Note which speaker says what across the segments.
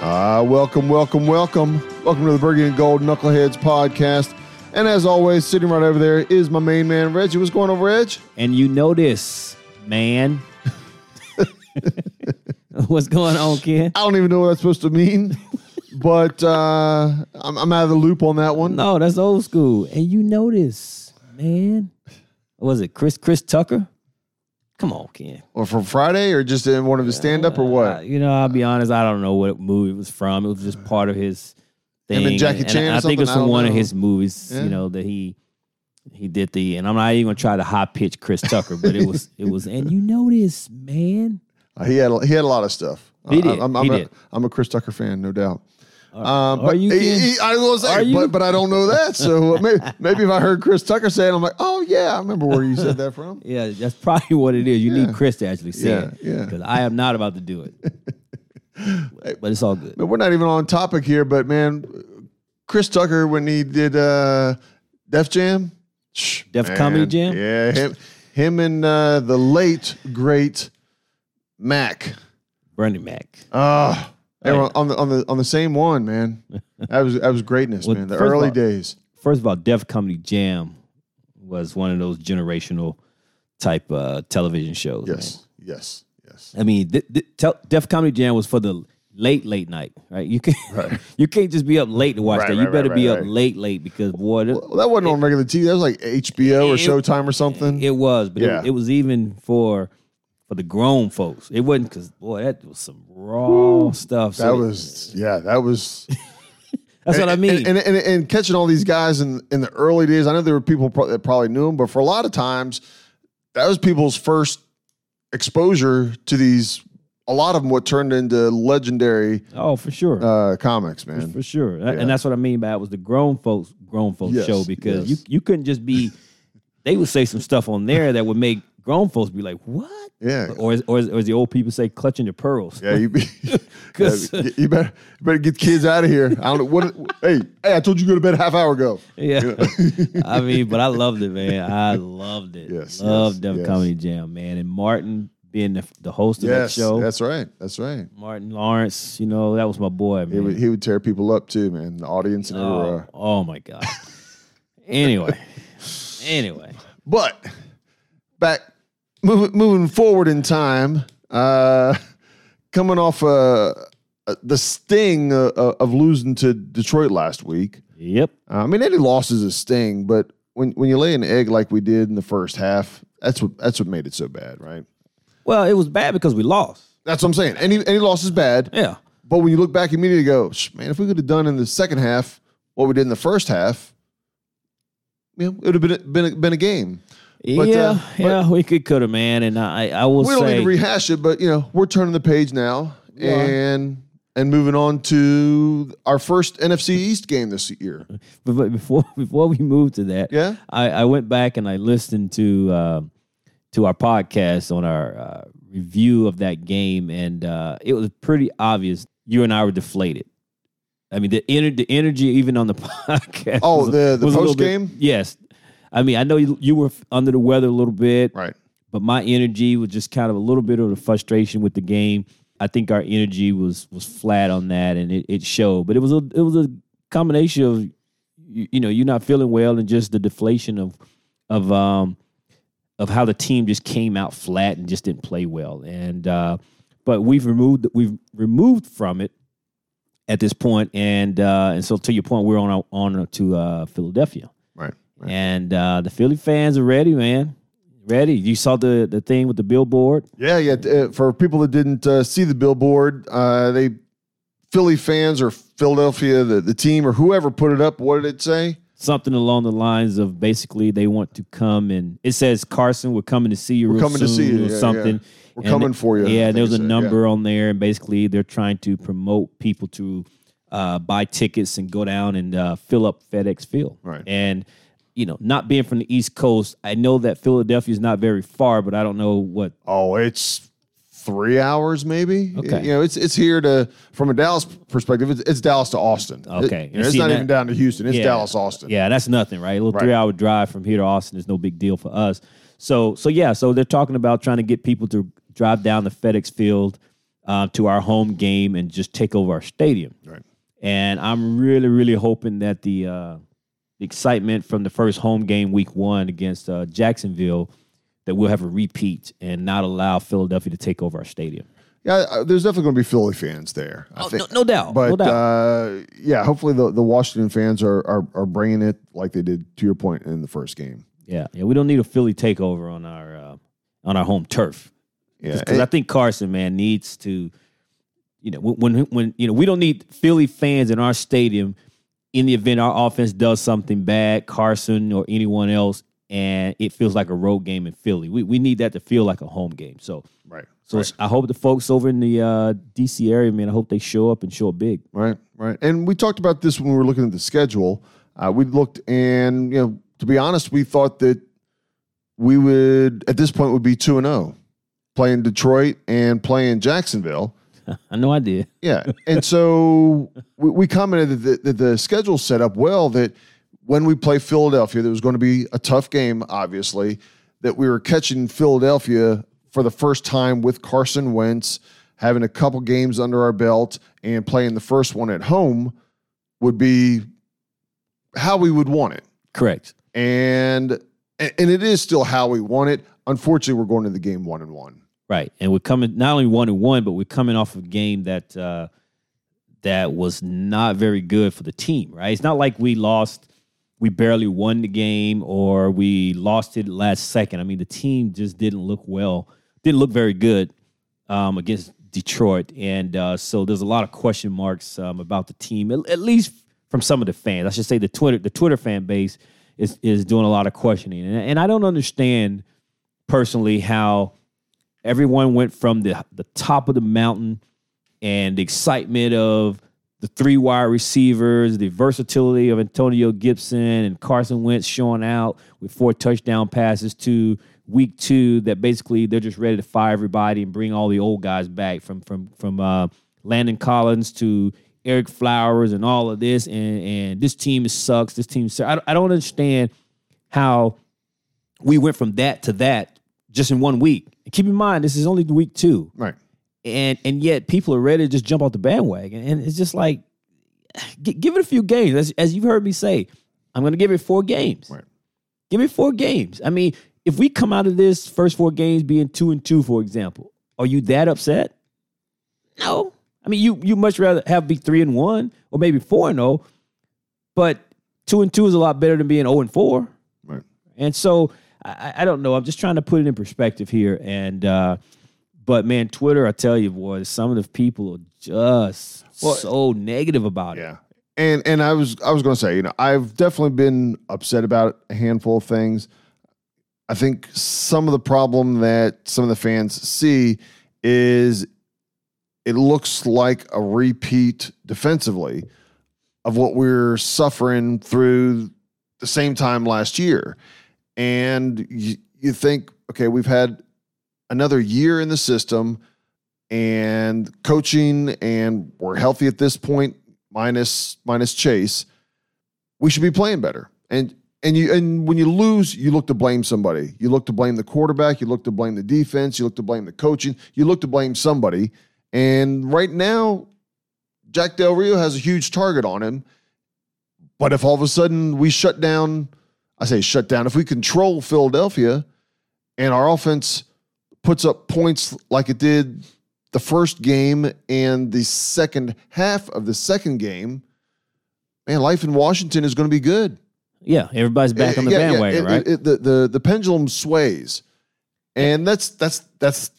Speaker 1: Uh, welcome, welcome, welcome. Welcome to the Burgundy and Gold Knuckleheads podcast. And as always, sitting right over there is my main man, Reggie. What's going on, Reg?
Speaker 2: And you know this, man. What's going on, Ken?
Speaker 1: I don't even know what that's supposed to mean, but uh, I'm, I'm out of the loop on that one.
Speaker 2: No, that's old school. And you know this, man. What was it Chris Chris Tucker? Come on, Ken.
Speaker 1: Or from Friday, or just in one of his stand up, or
Speaker 2: Uh,
Speaker 1: what?
Speaker 2: you know, I'll be honest. I don't know what movie it was from. It was just part of his thing.
Speaker 1: Him and Jackie Chan or
Speaker 2: I think it was from
Speaker 1: don't
Speaker 2: one of his movies.
Speaker 1: Yeah.
Speaker 2: You know that he he did the. And I'm not even gonna try to high pitch Chris Tucker, but it was it was. And you know this, man.
Speaker 1: Uh, he had a, he had a lot of stuff.
Speaker 2: He
Speaker 1: Uh,
Speaker 2: did.
Speaker 1: I'm, I'm,
Speaker 2: He
Speaker 1: a,
Speaker 2: did.
Speaker 1: I'm a Chris Tucker fan, no doubt. Um,
Speaker 2: Are
Speaker 1: but
Speaker 2: you,
Speaker 1: he- I was
Speaker 2: Are
Speaker 1: saying, but, but I don't know that. So maybe, maybe if I heard Chris Tucker say it, I'm like, oh yeah, I remember where you said that from.
Speaker 2: Yeah, that's probably what it is. You
Speaker 1: Yeah.
Speaker 2: need Chris to actually say
Speaker 1: Yeah,
Speaker 2: it.
Speaker 1: yeah.
Speaker 2: Because I am not about to do it. but it's all good.
Speaker 1: But we're not even on topic here. But man, Chris Tucker when he did uh, Def Jam,
Speaker 2: Def
Speaker 1: man.
Speaker 2: Comedy Jam?
Speaker 1: yeah, him, him and uh, the late great Mac.
Speaker 2: Bernie Mac.
Speaker 1: Uh, they were
Speaker 2: Right.
Speaker 1: on the on the on the same one, man. That was that was greatness,
Speaker 2: Well,
Speaker 1: man. The early
Speaker 2: all-
Speaker 1: days.
Speaker 2: First of all, Def Comedy Jam was one of those generational type uh, television shows.
Speaker 1: Yes, yes, yes.
Speaker 2: I mean, th- th- tel- Def Comedy Jam was for the late, late night, right? You can't,
Speaker 1: Right.
Speaker 2: you can't just be up late to watch
Speaker 1: Right,
Speaker 2: that.
Speaker 1: right,
Speaker 2: You better
Speaker 1: right,
Speaker 2: be
Speaker 1: right,
Speaker 2: up
Speaker 1: right.
Speaker 2: last late because boy, th-
Speaker 1: Well, that wasn't on regular TV. That was like HBO or
Speaker 2: It-
Speaker 1: Showtime or something.
Speaker 2: It was, but
Speaker 1: Yeah.
Speaker 2: it, it was even for for the grown folks. It wasn't because boy, that was some raw stuff. So
Speaker 1: that was yeah. That was
Speaker 2: that's what I mean.
Speaker 1: And, and, and, catching all these guys in in the early days, I know there were people pro- that probably knew them, but for a lot of times, that was people's first exposure to these. A lot of them what turned into legendary
Speaker 2: oh, for sure,
Speaker 1: uh, comics, man.
Speaker 2: for sure.
Speaker 1: Yeah.
Speaker 2: And that's what I mean by it was the grown folks grown folks
Speaker 1: Yes,
Speaker 2: show because
Speaker 1: yes.
Speaker 2: you you couldn't just be. they would say some stuff on there that would make grown folks be like, "What?"
Speaker 1: Yeah,
Speaker 2: Or as, or, as, or as the old people say, clutching your pearls.
Speaker 1: yeah. You, be,
Speaker 2: 'Cause-
Speaker 1: yeah, you better you better get kids out of here. I don't know what. hey, hey! I told you to go to bed a half hour ago.
Speaker 2: Yeah. I mean, but I loved it, man. I loved it.
Speaker 1: Yes,
Speaker 2: Loved
Speaker 1: yes,
Speaker 2: Def
Speaker 1: yes.
Speaker 2: Comedy Jam, man. And Martin being the, the host of
Speaker 1: Yes,
Speaker 2: that show.
Speaker 1: that's right. That's right.
Speaker 2: Martin Lawrence, you know, that was my boy,
Speaker 1: He
Speaker 2: man.
Speaker 1: would, he would tear people up too, man. The audience and
Speaker 2: oh,
Speaker 1: everywhere.
Speaker 2: oh my God. anyway. Anyway.
Speaker 1: But back moving moving forward in time, uh, coming off uh, uh, the sting uh, uh, of losing to Detroit last week.
Speaker 2: Yep.
Speaker 1: Uh, I mean, any loss is a sting, but when when you lay an egg like we did in the first half, that's what that's what made it so bad, right?
Speaker 2: Well, it was bad because we lost.
Speaker 1: That's what I'm saying. Any any loss is bad,
Speaker 2: Yeah.
Speaker 1: but when you look back immediately, go, man, if we could have done in the second half what we did in the first half, you know, it would have been been a, been a game. But,
Speaker 2: yeah,
Speaker 1: uh, but-
Speaker 2: yeah, we could could have, man. And I, I will
Speaker 1: we don't
Speaker 2: say,
Speaker 1: need to rehash it, but you know, we're turning the page now and and moving on to our first NFC East game this year.
Speaker 2: but before before we move to that,
Speaker 1: Yeah?
Speaker 2: I, I went back and I listened to uh, to our podcast on our uh, review of that game, and uh, it was pretty obvious you and I were deflated. I mean, the ener- the energy even on the podcast.
Speaker 1: Oh,
Speaker 2: was-
Speaker 1: the- the
Speaker 2: was a little bit-
Speaker 1: post-game?
Speaker 2: Yes, I mean, I know you, you were under the weather a little bit,
Speaker 1: Right.
Speaker 2: but my energy was just kind of a little bit of the frustration with the game. I think our energy was was flat on that, and it, it showed. But it was a it was a combination of you, you know you're not feeling well and just the deflation of of um of how the team just came out flat and just didn't play well. And uh, but we've removed we've removed from it at this point, and uh, and so to your point, we're on our, on to uh, Philadelphia.
Speaker 1: Right.
Speaker 2: And uh, the Philly fans are ready, man. Ready. You saw the the thing with the billboard.
Speaker 1: Yeah, yeah. Uh, for people that didn't uh, see the billboard, uh, they Philly fans or Philadelphia, the, the team or whoever put it up. What did it say?
Speaker 2: Something along the lines of basically they want to come and it says Carson, we're coming to see you.
Speaker 1: We're coming to see you,
Speaker 2: or
Speaker 1: yeah, yeah.
Speaker 2: something.
Speaker 1: We're
Speaker 2: And
Speaker 1: coming for you.
Speaker 2: Yeah, there was a
Speaker 1: said,
Speaker 2: number on there, and basically they're trying to promote people to uh, buy tickets and go down and uh, fill up FedEx Field.
Speaker 1: Right.
Speaker 2: And you know, not being from the East Coast, I know that Philadelphia is not very far, but I don't know what.
Speaker 1: Oh, it's three hours, maybe.
Speaker 2: Okay.
Speaker 1: You know, it's it's here to from a Dallas perspective. It's, it's Dallas to Austin.
Speaker 2: Okay.
Speaker 1: It- you know, it's not
Speaker 2: that-
Speaker 1: even down to Houston. It's
Speaker 2: Yeah.
Speaker 1: Dallas Austin.
Speaker 2: Yeah, that's nothing, right? A little
Speaker 1: Right.
Speaker 2: three hour drive from here to Austin is no big deal for us. So, so yeah, so they're talking about trying to get people to drive down the FedEx Field uh, to our home game and just take over our stadium.
Speaker 1: Right.
Speaker 2: And I'm really, really hoping that the, uh, the excitement from the first home game, week one against uh, Jacksonville, that we'll have a repeat and not allow Philadelphia to take over our stadium.
Speaker 1: Yeah, uh, there's definitely going to be Philly fans there. I
Speaker 2: Oh,
Speaker 1: think.
Speaker 2: no, no doubt.
Speaker 1: But
Speaker 2: no doubt.
Speaker 1: uh, yeah, hopefully the, the Washington fans are, are are bringing it like they did to your point in the first game.
Speaker 2: yeah, yeah. We don't need a Philly takeover on our uh, on our home turf.
Speaker 1: Yeah,
Speaker 2: because I think Carson man needs to, you know, when when you know we don't need Philly fans in our stadium in the event our offense does something bad, Carson or anyone else, and it feels like a road game in Philly. We we need that to feel like a home game. So
Speaker 1: right,
Speaker 2: so
Speaker 1: right,
Speaker 2: I hope the folks over in the uh, DC area, man, I hope they show up and show up big.
Speaker 1: right, right. And we talked about this when we were looking at the schedule. Uh, we looked, and you know, to be honest, we thought that we would at this point would be two and zero, playing Detroit and playing Jacksonville.
Speaker 2: I know I did.
Speaker 1: Yeah, and so we, we commented that the, that the schedule set up well. That when we play Philadelphia, there was going to be a tough game. Obviously, that we were catching Philadelphia for the first time with Carson Wentz, having a couple games under our belt, and playing the first one at home would be how we would want it.
Speaker 2: Correct.
Speaker 1: And and it is still how we want it. Unfortunately, we're going to the game one and one.
Speaker 2: Right, and we're coming not only one and one, but we're coming off of a game that uh, that was not very good for the team. Right, it's not like we lost, we barely won the game, or we lost it last second. I mean, the team just didn't look well, didn't look very good um, against Detroit, and uh, so there's a lot of question marks um, about the team, at, at least from some of the fans. I should say the Twitter the Twitter fan base is is doing a lot of questioning, and, and I don't understand personally how everyone went from the the top of the mountain and the excitement of the three wide receivers, the versatility of Antonio Gibson and Carson Wentz showing out with four touchdown passes to week two that basically they're just ready to fire everybody and bring all the old guys back from from from uh, Landon Collins to Ereck Flowers and all of this and and this team sucks. This team sucks. I I don't understand how we went from that to that just in one week. Keep in mind, this is only week two,
Speaker 1: Right.
Speaker 2: and and yet people are ready to just jump off the bandwagon, and it's just like, give it a few games. As, as you've heard me say, I'm going to give it four games.
Speaker 1: Right.
Speaker 2: Give it four games. I mean, if we come out of this first four games being two and two, for example, are you that upset? No. I mean, you you much rather have be three and one or maybe four and zero, but two and two is a lot better than being zero and four.
Speaker 1: Right.
Speaker 2: And so I, I don't know. I'm just trying to put it in perspective here. And uh, but man, Twitter, I tell you, boy, some of the people are just
Speaker 1: Well,
Speaker 2: so negative about it.
Speaker 1: Yeah. And and I was I was going to say, you know, I've definitely been upset about a handful of things. I think some of the problem that some of the fans see is it looks like a repeat defensively of what we're suffering through the same time last year. And you, you think, okay, we've had another year in the system and coaching and we're healthy at this point minus minus Chase, we should be playing better. And and you and when you lose, you look to blame somebody. You look to blame the quarterback. You look to blame the defense. You look to blame the coaching. You look to blame somebody. And right now, Jack Del Rio has a huge target on him. But if all of a sudden we shut down, I say shut down, if we control Philadelphia and our offense puts up points like it did the first game and the second half of the second game, man, life in Washington is going to be good.
Speaker 2: Yeah, everybody's back on the
Speaker 1: Yeah, yeah,
Speaker 2: bandwagon,
Speaker 1: it-
Speaker 2: right?
Speaker 1: it- the, the the pendulum sways, and that's that's that's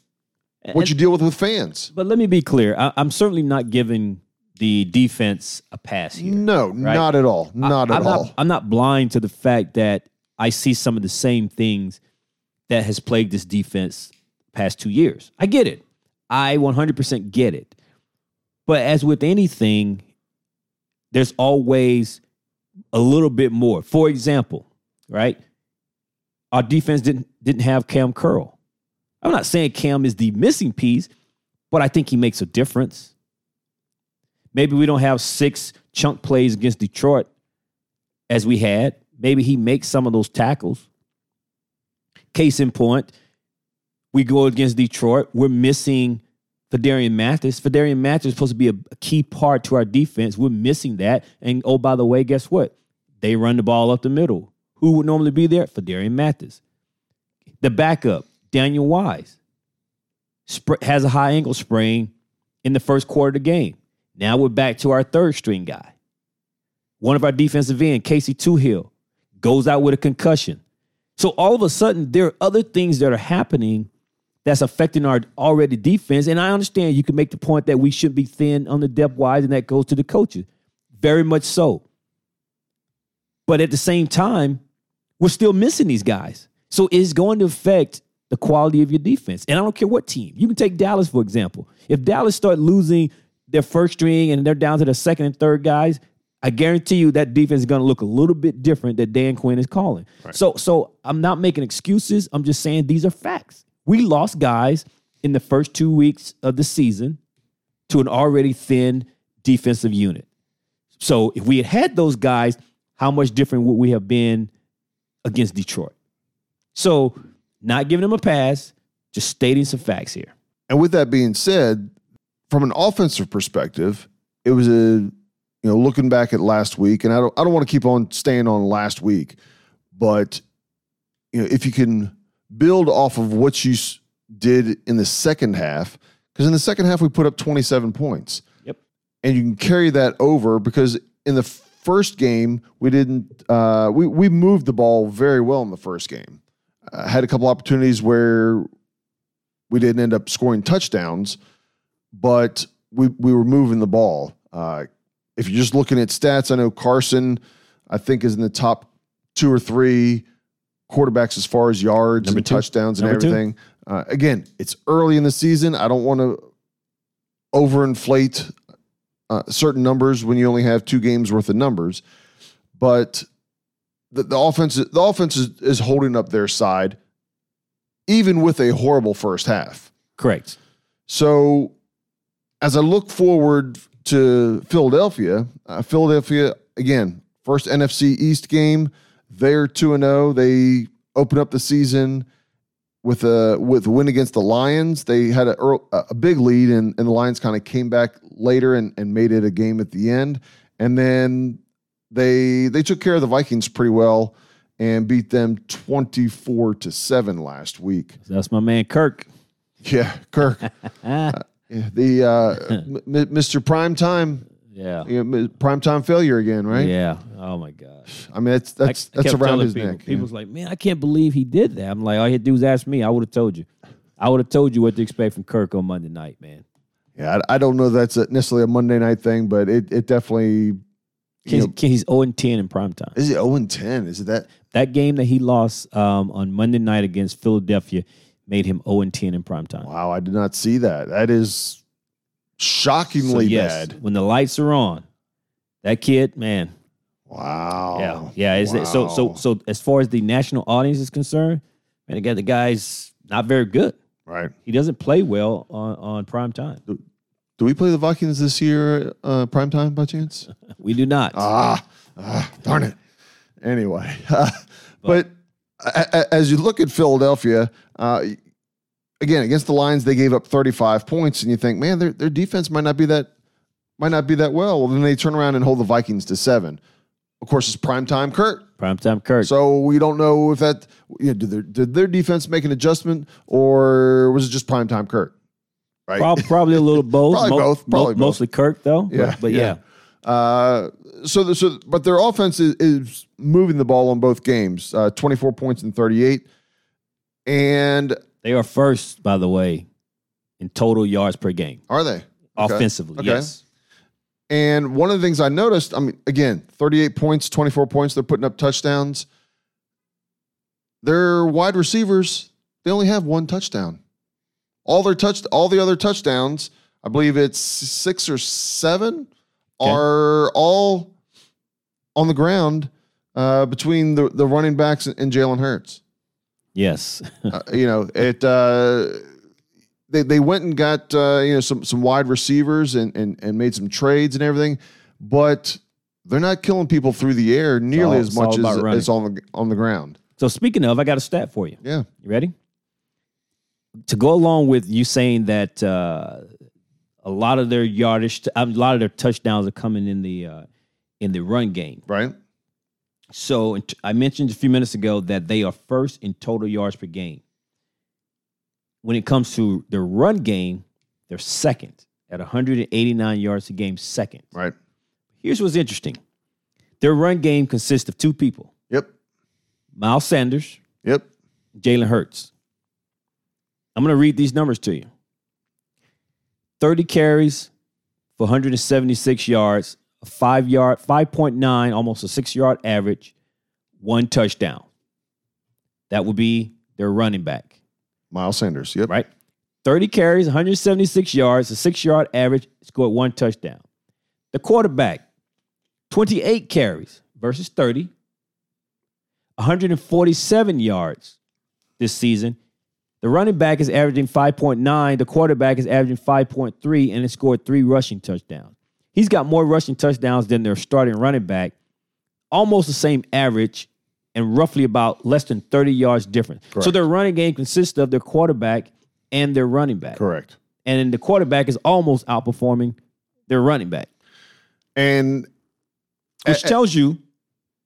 Speaker 1: what
Speaker 2: And-
Speaker 1: you deal with with fans.
Speaker 2: But let me be clear. I, I'm certainly not giving the defense a pass here.
Speaker 1: No, not at all, not
Speaker 2: I,
Speaker 1: at
Speaker 2: I'm
Speaker 1: all.
Speaker 2: Not, I'm not blind to the fact that I see some of the same things that has plagued this defense past two years. I get it. I 100% get it. But as with anything, there's always a little bit more. For example, right? Our defense didn't didn't have Kam Curl. I'm not saying Kam is the missing piece, but I think he makes a difference. Maybe we don't have six chunk plays against Detroit as we had. Maybe he makes some of those tackles. Case in point, we go against Detroit. We're missing Phidarian Mathis. Phidarian Mathis is supposed to be a, key part to our defense. We're missing that. And oh, by the way, guess what? They run the ball up the middle. Who would normally be there? Phidarian Mathis. The backup, Daniel Wise, has a high ankle sprain in the first quarter of the game. Now we're back to our third string guy. One of our defensive end, Casey Toohill, goes out with a concussion. So all of a sudden, there are other things that are happening that's affecting our already defense. And I understand you can make the point that we should be thin on the depth wise, and that goes to the coaches. Very much so. But at the same time, we're still missing these guys. So it's going to affect the quality of your defense. And I don't care what team. You can take Dallas, for example. If Dallas start losing their first string and they're down to the second and third guys, I guarantee you that defense is going to look a little bit different that Dan Quinn is calling. Right. So, so I'm not making excuses. I'm just saying these are facts. We lost guys in the first two weeks of the season to an already thin defensive unit. So if we had had those guys, how much different would we have been against Detroit? So not giving them a pass, just stating some facts here.
Speaker 1: And with that being said, from an offensive perspective, it was a you know, looking back at last week, and I don't I don't want to keep on staying on last week, but you know, if you can build off of what you did in the second half, because in the second half we put up 27 points.
Speaker 2: Yep.
Speaker 1: And you can carry that over because in the first game we didn't uh, we we moved the ball very well in the first game. Uh, had a couple opportunities where we didn't end up scoring touchdowns, but we we were moving the ball. Uh, if you're just looking at stats, I know Carson, I think, is in the top two or three quarterbacks as far as yards Number and two. touchdowns and Number everything. Uh, again, it's early in the season. I don't want to overinflate uh, certain numbers when you only have two games worth of numbers, but the, the offense the offense is, is holding up their side, even with a horrible first half.
Speaker 2: Correct.
Speaker 1: So, as I look forward to Philadelphia. Uh, Philadelphia again, first NFC East game. They're two and zero. Oh. They open up the season with a with a win against the Lions. They had a, a big lead, and, and the Lions kind of came back later and, and made it a game at the end. And then they they took care of the Vikings pretty well and beat them twenty four to seven last week.
Speaker 2: That's my man Kirk.
Speaker 1: Yeah, Kirk. uh, the uh, m- Mr. Prime Time.
Speaker 2: Yeah.
Speaker 1: You know, prime time failure again, right?
Speaker 2: Yeah. Oh my gosh.
Speaker 1: I mean, that's that's I that's around his
Speaker 2: people,
Speaker 1: neck.
Speaker 2: People's yeah. like, man, I can't believe he did that. I'm like, all you had to do was ask me. I would have told you. I would have told you what to expect from Kirk on Monday night, man.
Speaker 1: Yeah, I, I don't know that's a, necessarily a Monday night thing, but it it definitely.
Speaker 2: He's, know, he's 0 and 10 in prime time.
Speaker 1: Is it 0 and 10? Is it that?
Speaker 2: That game that he lost um, on Monday night against Philadelphia made him 0 and 10 in prime time.
Speaker 1: Wow, I did not see that. That is shockingly so yes,
Speaker 2: bad. When the lights are on, that kid, man.
Speaker 1: Wow.
Speaker 2: Yeah. Yeah. Is wow. so so so as far as the national audience is concerned, man, again, the guy's not very good.
Speaker 1: Right.
Speaker 2: He doesn't play well on, on prime time.
Speaker 1: Do, do we play the Vikings this year, uh, prime time by chance?
Speaker 2: we do not.
Speaker 1: Ah, ah darn it. Anyway, uh, but, but as you look at Philadelphia, uh, again against the Lions, they gave up 35 points, and you think, man, their their defense might not be that might not be that well. Well, then they turn around and hold the Vikings to seven. Of course, it's prime time Kirk.
Speaker 2: Prime time Kirk.
Speaker 1: So we don't know if that you know, did their did their defense make an adjustment or was it just prime time Kirk?
Speaker 2: Right. Probably, probably a little both.
Speaker 1: probably Mo- both. Probably
Speaker 2: mo- mostly Kirk though. Yeah. But, but yeah.
Speaker 1: yeah. Uh, so, the, so, but their offense is, is, moving the ball on both games. Uh, Twenty four points and thirty eight, and
Speaker 2: they are first, by the way, in total yards per game.
Speaker 1: Are they?
Speaker 2: Offensively, okay. yes.
Speaker 1: And one of the things I noticed, I mean, again, 38 points, 24 points, they're putting up touchdowns. Their wide receivers, they only have one touchdown. All their touch all the other touchdowns, I believe it's six or seven, okay. are all on the ground uh, between the, the running backs and Jalen Hurts.
Speaker 2: Yes.
Speaker 1: uh, you know, it uh, they they went and got uh, you know some some wide receivers and, and and made some trades and everything, but they're not killing people through the air nearly all, as much as, as on the on the ground.
Speaker 2: So speaking of, I got a stat for you.
Speaker 1: Yeah.
Speaker 2: You ready? To go along with you saying that uh, a lot of their yardage, a lot of their touchdowns are coming in the uh, in the run game.
Speaker 1: Right.
Speaker 2: So I mentioned a few minutes ago that they are first in total yards per game. When it comes to the run game, they're second at 189 yards a game, second.
Speaker 1: Right.
Speaker 2: Here's what's interesting. Their run game consists of two people.
Speaker 1: Yep.
Speaker 2: Miles Sanders.
Speaker 1: Yep.
Speaker 2: Jalen Hurts. I'm going to read these numbers to you 30 carries for 176 yards, a five yard, 5.9, almost a six yard average, one touchdown. That would be their running back.
Speaker 1: Miles Sanders. Yep.
Speaker 2: Right? 30 carries, 176 yards, a six yard average, scored one touchdown. The quarterback, 28 carries versus 30, 147 yards this season. The running back is averaging 5.9, the quarterback is averaging 5.3, and it scored three rushing touchdowns. He's got more rushing touchdowns than their starting running back, almost the same average, and roughly about less than 30 yards difference.
Speaker 1: Correct.
Speaker 2: So their running game consists of their quarterback and their running back.
Speaker 1: Correct.
Speaker 2: And the quarterback is almost outperforming their running back,
Speaker 1: And
Speaker 2: which
Speaker 1: Uh,
Speaker 2: tells you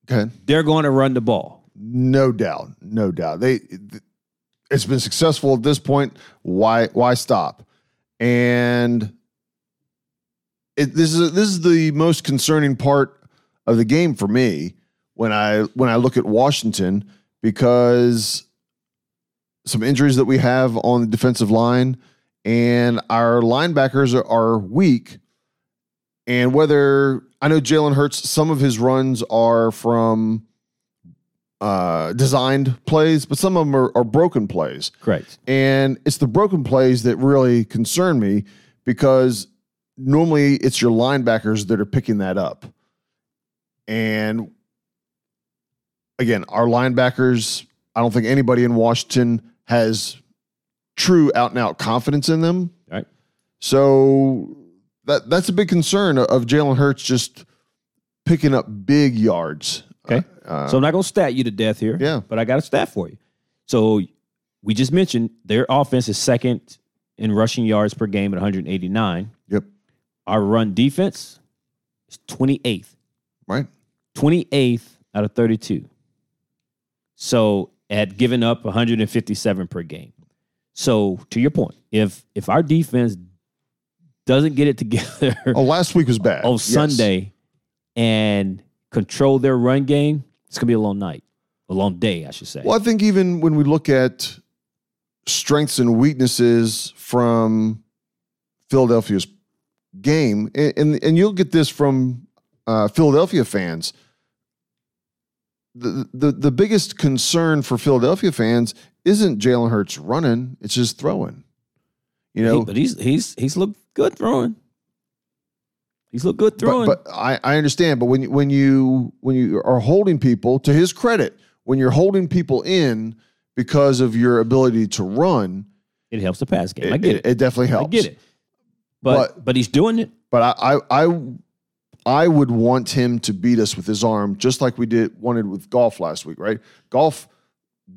Speaker 1: okay,
Speaker 2: they're going to run the ball.
Speaker 1: no doubt, no doubt. They it's been successful at this point. Why why stop? And it, this is this is the most concerning part of the game for me when I when I look at Washington because some injuries that we have on the defensive line and our linebackers are, are weak. And whether I know Jalen Hurts, some of his runs are from uh, designed plays, but some of them are, are broken plays.
Speaker 2: Correct.
Speaker 1: And it's the broken plays that really concern me because normally it's your linebackers that are picking that up. And again, our linebackers, I don't think anybody in Washington has true out and out confidence in them.
Speaker 2: Right.
Speaker 1: So that that's a big concern of Jalen Hurts just picking up big yards. Uh,
Speaker 2: so I'm not going to stat you to death here.
Speaker 1: Yeah.
Speaker 2: But I got a stat for you. So we just mentioned their offense is second in rushing yards per game at 189.
Speaker 1: Yep.
Speaker 2: Our run defense is 28th.
Speaker 1: Right.
Speaker 2: 28th out of 32. So at giving up 157 per game. So to your point, if if our defense doesn't get it together
Speaker 1: Oh, last week was bad.
Speaker 2: on
Speaker 1: Yes.
Speaker 2: Sunday and control their run game, it's gonna be a long night, a long day, I should say.
Speaker 1: Well, I think even when we look at strengths and weaknesses from Philadelphia's game, and and, and you'll get this from uh, Philadelphia fans. The, the the biggest concern for Philadelphia fans isn't Jalen Hurts running; it's just throwing. You know,
Speaker 2: He- but he's he's he's looked good throwing. He's looked good
Speaker 1: But,
Speaker 2: throwing.
Speaker 1: but I, I understand. But when you, when you when you are holding people, to his credit, when you're holding people in because of your ability to run,
Speaker 2: it helps the pass game.
Speaker 1: it,
Speaker 2: I get it.
Speaker 1: it definitely helps.
Speaker 2: I get it. But,
Speaker 1: But-
Speaker 2: but he's doing it.
Speaker 1: But I, I I I would want him to beat us with his arm, just like we did wanted with Goff last week, right? Goff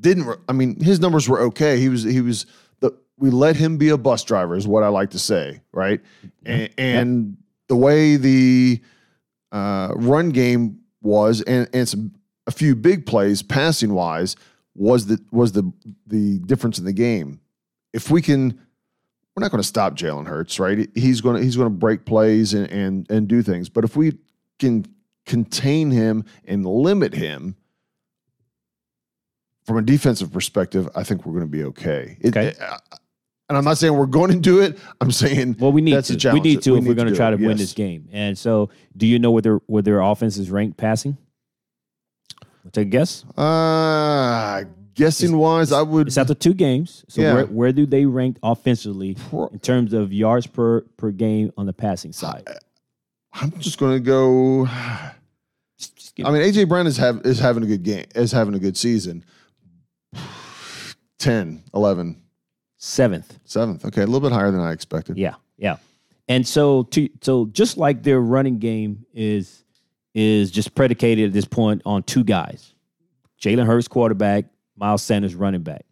Speaker 1: didn't. I mean, his numbers were okay. He was he was the we let him be a bus driver, is what I like to say, right? And, and the way the uh, run game was, and and some a few big plays passing wise was the was the the difference in the game. If we can we're not going to stop Jalen Hurts, right? He's going to he's going to break plays and and and do things. But if we can contain him and limit him from a defensive perspective, I think we're going to be okay. It-
Speaker 2: Okay.
Speaker 1: And I'm not saying we're going to do it. I'm saying
Speaker 2: Well, we need
Speaker 1: That's a
Speaker 2: to. We need to
Speaker 1: we
Speaker 2: if
Speaker 1: need
Speaker 2: we're going to try to
Speaker 1: it.
Speaker 2: win
Speaker 1: Yes.
Speaker 2: this game. And so, do you know where their where their offense is ranked passing? Take a guess.
Speaker 1: uh, guessing wise, I would.
Speaker 2: It's after two games. So
Speaker 1: Yeah.
Speaker 2: where, where do they rank offensively in terms of yards per per game on the passing side?
Speaker 1: I'm just going to go.
Speaker 2: Just- just
Speaker 1: I mean, AJ Brown is have is having a good game, is having a good season. 10, 11,
Speaker 2: seventh.
Speaker 1: 7th. Okay, a little bit higher than I expected.
Speaker 2: Yeah, yeah. And so to so just like their running game is is just predicated at this point on two guys. Jalen Hurts quarterback, Miles Sanders running back.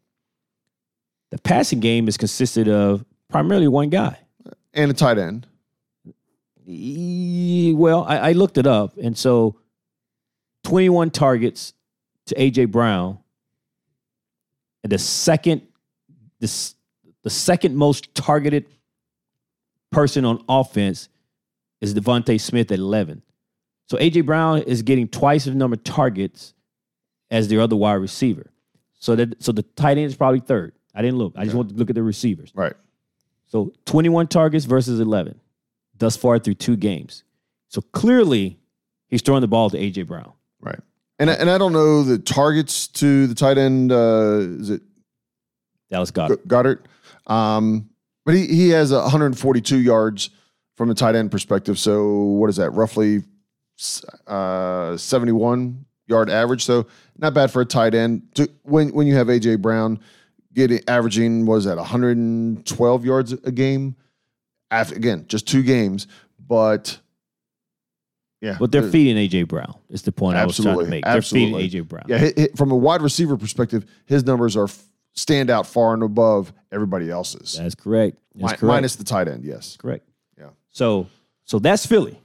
Speaker 2: The passing game is consisted of primarily one guy.
Speaker 1: and a tight end.
Speaker 2: E- Well, I, I looked it up, and so 21 targets to AJ Brown, and the second, this the second most targeted person on offense is DeVonta Smith at 11. So AJ Brown is getting twice the number of targets as their other wide receiver. So that so the tight end is probably third. I didn't look. I just want to look at the receivers.
Speaker 1: Right.
Speaker 2: So 21 targets versus 11 thus far through two games. So clearly, he's throwing the ball to AJ Brown.
Speaker 1: Right. And I- and I don't know the targets to the tight end. Uh, is it
Speaker 2: Dallas Goedert.
Speaker 1: Goedert? Um, but he he has 142 yards from a tight end perspective. So what is that? Roughly uh, 71 yard average. So not bad for a tight end. To, when when you have AJ Brown getting averaging was at 112 yards a game. After, again, just two games, but yeah,
Speaker 2: But they're feeding AJ Brown. Is the point I was trying to
Speaker 1: Absolutely.
Speaker 2: make. They're
Speaker 1: Absolutely.
Speaker 2: feeding AJ Brown.
Speaker 1: Yeah, from a wide receiver perspective, his numbers are stand out far and above everybody else's.
Speaker 2: That's correct. That's
Speaker 1: Mi-
Speaker 2: correct.
Speaker 1: minus the tight end, yes.
Speaker 2: correct.
Speaker 1: Yeah.
Speaker 2: So so that's Philly.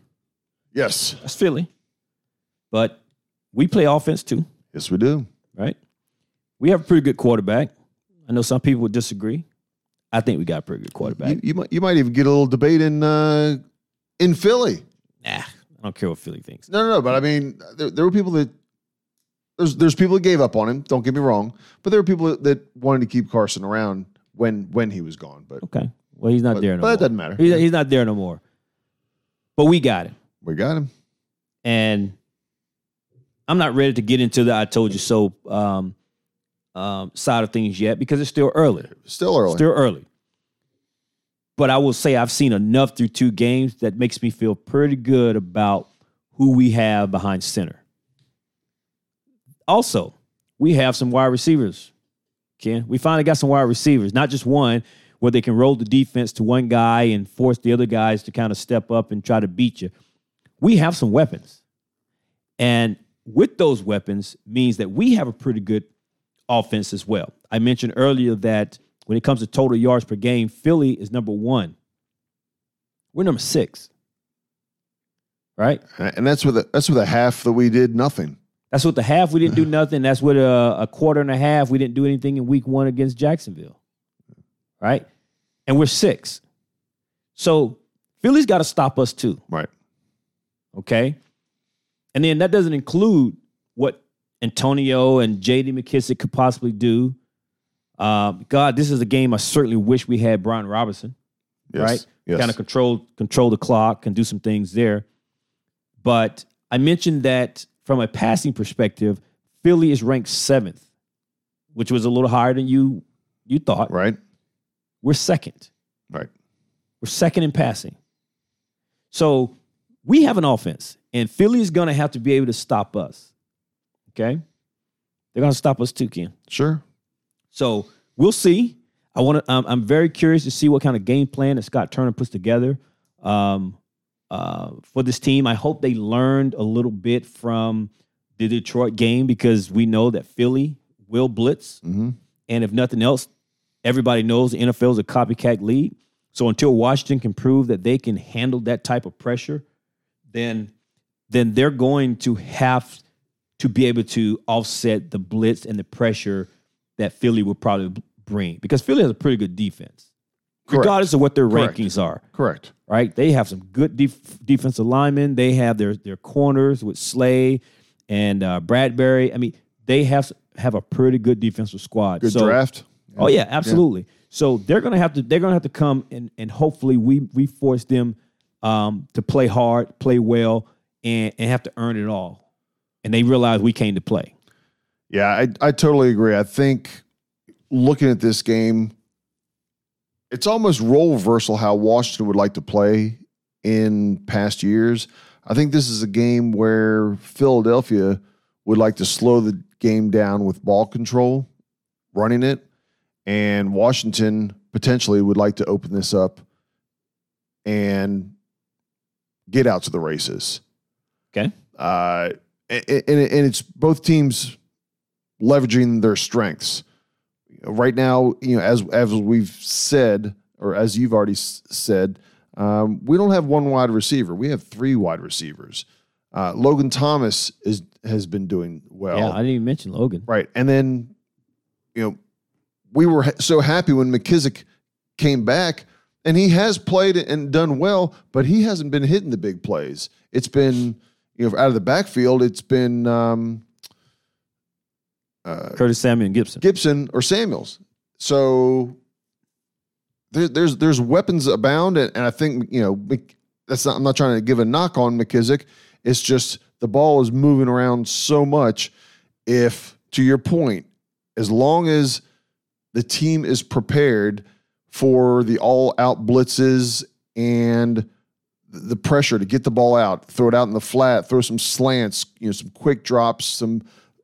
Speaker 1: Yes.
Speaker 2: That's Philly. But we play offense too,
Speaker 1: Yes, we do.
Speaker 2: right? We have a pretty good quarterback. I know some people would disagree. I think we got a pretty good quarterback.
Speaker 1: You, you might you might even get a little debate in uh, in Philly.
Speaker 2: nah, I don't care what Philly thinks.
Speaker 1: No, no, no. But I mean, there, there were people that there's there's people that gave up on him. Don't get me wrong. But there were people that, wanted to keep Carson around when when he was gone. But,
Speaker 2: Okay. Well, he's not
Speaker 1: but,
Speaker 2: there no
Speaker 1: but
Speaker 2: more.
Speaker 1: that doesn't matter.
Speaker 2: He's, he's not there no more. But we got him.
Speaker 1: we got him.
Speaker 2: and I'm not ready to get into the "I told you so" um, um, side of things yet because it's still early.
Speaker 1: Still early.
Speaker 2: Still early. But I will say I've seen enough through two games that makes me feel pretty good about who we have behind center. Also, we have some wide receivers. Ken, we finally got some wide receivers, not just one where they can roll the defense to one guy and force the other guys to kind of step up and try to beat you. We have some weapons. And with those weapons means that we have a pretty good offense as well. I mentioned earlier that when it comes to total yards per game, Philly is number one. We're number six. Right?
Speaker 1: and that's with a, that's with a half that we did nothing.
Speaker 2: That's what the half we didn't do nothing. That's with a, a quarter and a half we didn't do anything in week one against Jacksonville. Right? And we're six. So Philly's got to stop us too.
Speaker 1: Right.
Speaker 2: Okay. And then that doesn't include what Antonio and JD McKissic could possibly do. Um, God, this is a game I certainly wish we had Brian Robinson,
Speaker 1: Yes.
Speaker 2: right?
Speaker 1: Yes.
Speaker 2: Kind of control control the clock and do some things there. But I mentioned that from a passing perspective, Philly is ranked seventh, which was a little higher than you you thought.
Speaker 1: Right.
Speaker 2: We're second.
Speaker 1: Right.
Speaker 2: We're second in passing. So we have an offense, and Philly is going to have to be able to stop us. Okay? They're going to stop us too, Ken.
Speaker 1: Sure.
Speaker 2: So we'll see. I want to. I'm, I'm very curious to see what kind of game plan that Scott Turner puts together um, uh, for this team. I hope they learned a little bit from the Detroit game because we know that Philly will blitz.
Speaker 1: hmm
Speaker 2: And if nothing else, everybody knows the NFL is a copycat league. So until Washington can prove that they can handle that type of pressure, then then they're going to have to be able to offset the blitz and the pressure that Philly will probably bring because Philly has a pretty good defense,
Speaker 1: Correct.
Speaker 2: regardless of what their
Speaker 1: Correct.
Speaker 2: rankings are.
Speaker 1: Correct.
Speaker 2: Right? They have some good def- defensive linemen. They have their their corners with Slay and uh, Bradberry. I mean, they have have a pretty good defensive squad.
Speaker 1: Good
Speaker 2: So-
Speaker 1: draft.
Speaker 2: Oh yeah, absolutely. So they're gonna have to they're gonna have to come and and hopefully we we force them um, to play hard, play well, and and have to earn it all. And they realize we came to play.
Speaker 1: Yeah, I, I totally agree. I think looking at this game, it's almost role reversal how Washington would like to play in past years. I think this is a game where Philadelphia would like to slow the game down with ball control, running it, and Washington potentially would like to open this up and get out to the races.
Speaker 2: Okay.
Speaker 1: Uh, and, and and it's both teams leveraging their strengths. Right now, you know, as as we've said, or as you've already s- said, Um, we don't have one wide receiver. We have three wide receivers. Uh, Logan Thomas is has been doing well.
Speaker 2: yeah, I didn't even mention Logan.
Speaker 1: Right. And then, you know, we were ha- so happy when McKissic came back and he has played and done well, but he hasn't been hitting the big plays. It's been, you know, out of the backfield, it's been um, Uh,
Speaker 2: Curtis Samuel and Gibson.
Speaker 1: Gibson or Samuels. So there, there's there's weapons abound, and, and I think you know that's not. I'm not trying to give a knock on McKissic. It's just the ball is moving around so much. If to your point, as long as the team is prepared for the all out blitzes and the pressure to get the ball out, throw it out in the flat, throw some slants, you know, some quick drops, some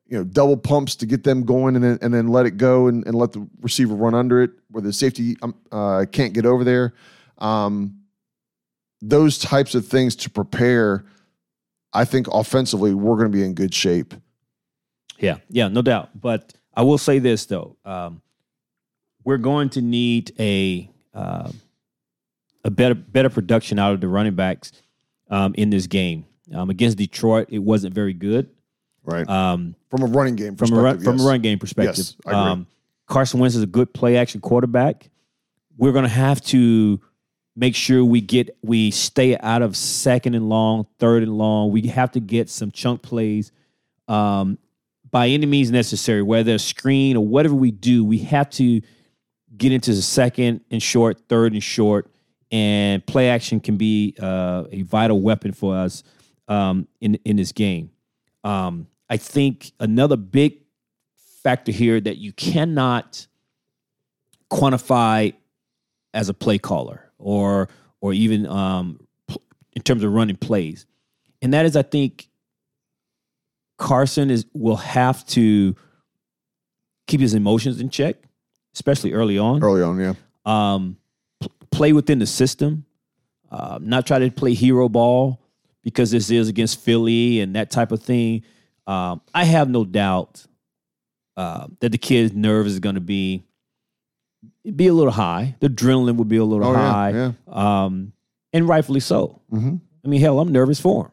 Speaker 1: you know double pumps to get them going, and then and then let it go and, and let the receiver run under it where the safety um, uh, can't get over there. Um, those types of things to prepare, I think offensively we're going to be in good shape.
Speaker 2: Yeah, yeah, no doubt. But I will say this though, um, we're going to need a uh, a better better production out of the running backs um, in this game um, against Detroit. It wasn't very good
Speaker 1: Right.
Speaker 2: um,
Speaker 1: from a running game
Speaker 2: from a run,
Speaker 1: perspective,
Speaker 2: from a run game perspective.
Speaker 1: Yes, I agree.
Speaker 2: Um, Carson Wentz is a good play action quarterback. We're going to have to make sure we get we stay out of second and long, third and long. We have to get some chunk plays um, by any means necessary, whether a screen or whatever we do. We have to get into the second and short, third and short, and play action can be uh, a vital weapon for us um, in in this game. Um, I think another big factor here that you cannot quantify as a play caller or or even um, in terms of running plays, and that is I think Carson is will have to keep his emotions in check, especially early on
Speaker 1: early on. Yeah.
Speaker 2: um, pl- play within the system, uh, not try to play hero ball because this is against Philly and that type of thing. Um, I have no doubt uh, that the kid's nerves is going to be be a little high. The adrenaline will be a little
Speaker 1: Oh
Speaker 2: high,
Speaker 1: Yeah.
Speaker 2: um, and rightfully so.
Speaker 1: hmm
Speaker 2: I mean, hell, I'm nervous for him.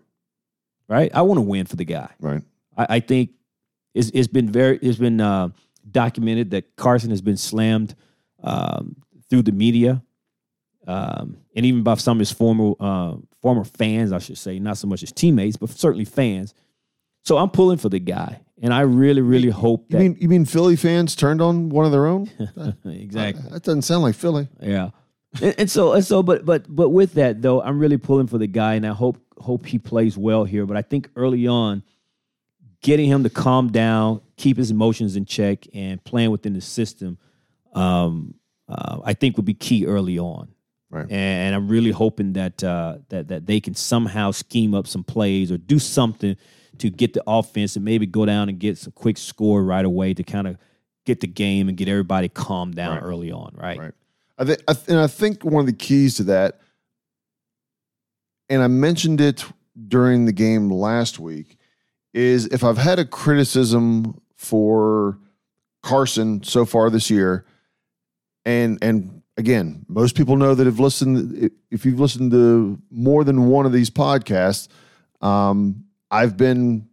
Speaker 2: Right? I want to win for the guy.
Speaker 1: Right.
Speaker 2: I, I think it's, it's been very it's been uh, documented that Carson has been slammed um, through the media, um, and even by some of his former uh, former fans, I should say, not so much his teammates, but certainly fans. So I'm pulling for the guy, and I really, really hope
Speaker 1: You mean you mean Philly fans turned on one of their own?
Speaker 2: exactly.
Speaker 1: That doesn't sound like Philly.
Speaker 2: Yeah. And, and so and so but but but with that though, I'm really pulling for the guy and I hope hope he plays well here. But I think early on, getting him to calm down, keep his emotions in check, and playing within the system, um, uh, I think would be key early on.
Speaker 1: Right.
Speaker 2: And, and I'm really hoping that uh, that that they can somehow scheme up some plays or do something to get the offense and maybe go down and get some quick score right away to kind of get the game and get everybody calmed down
Speaker 1: Right.
Speaker 2: early on. Right.
Speaker 1: Right. I think, I th- and I think one of the keys to that, and I mentioned it during the game last week, is if I've had a criticism for Carson so far this year, and and again, most people know that have listened. If you've listened to more than one of these podcasts, um, I've been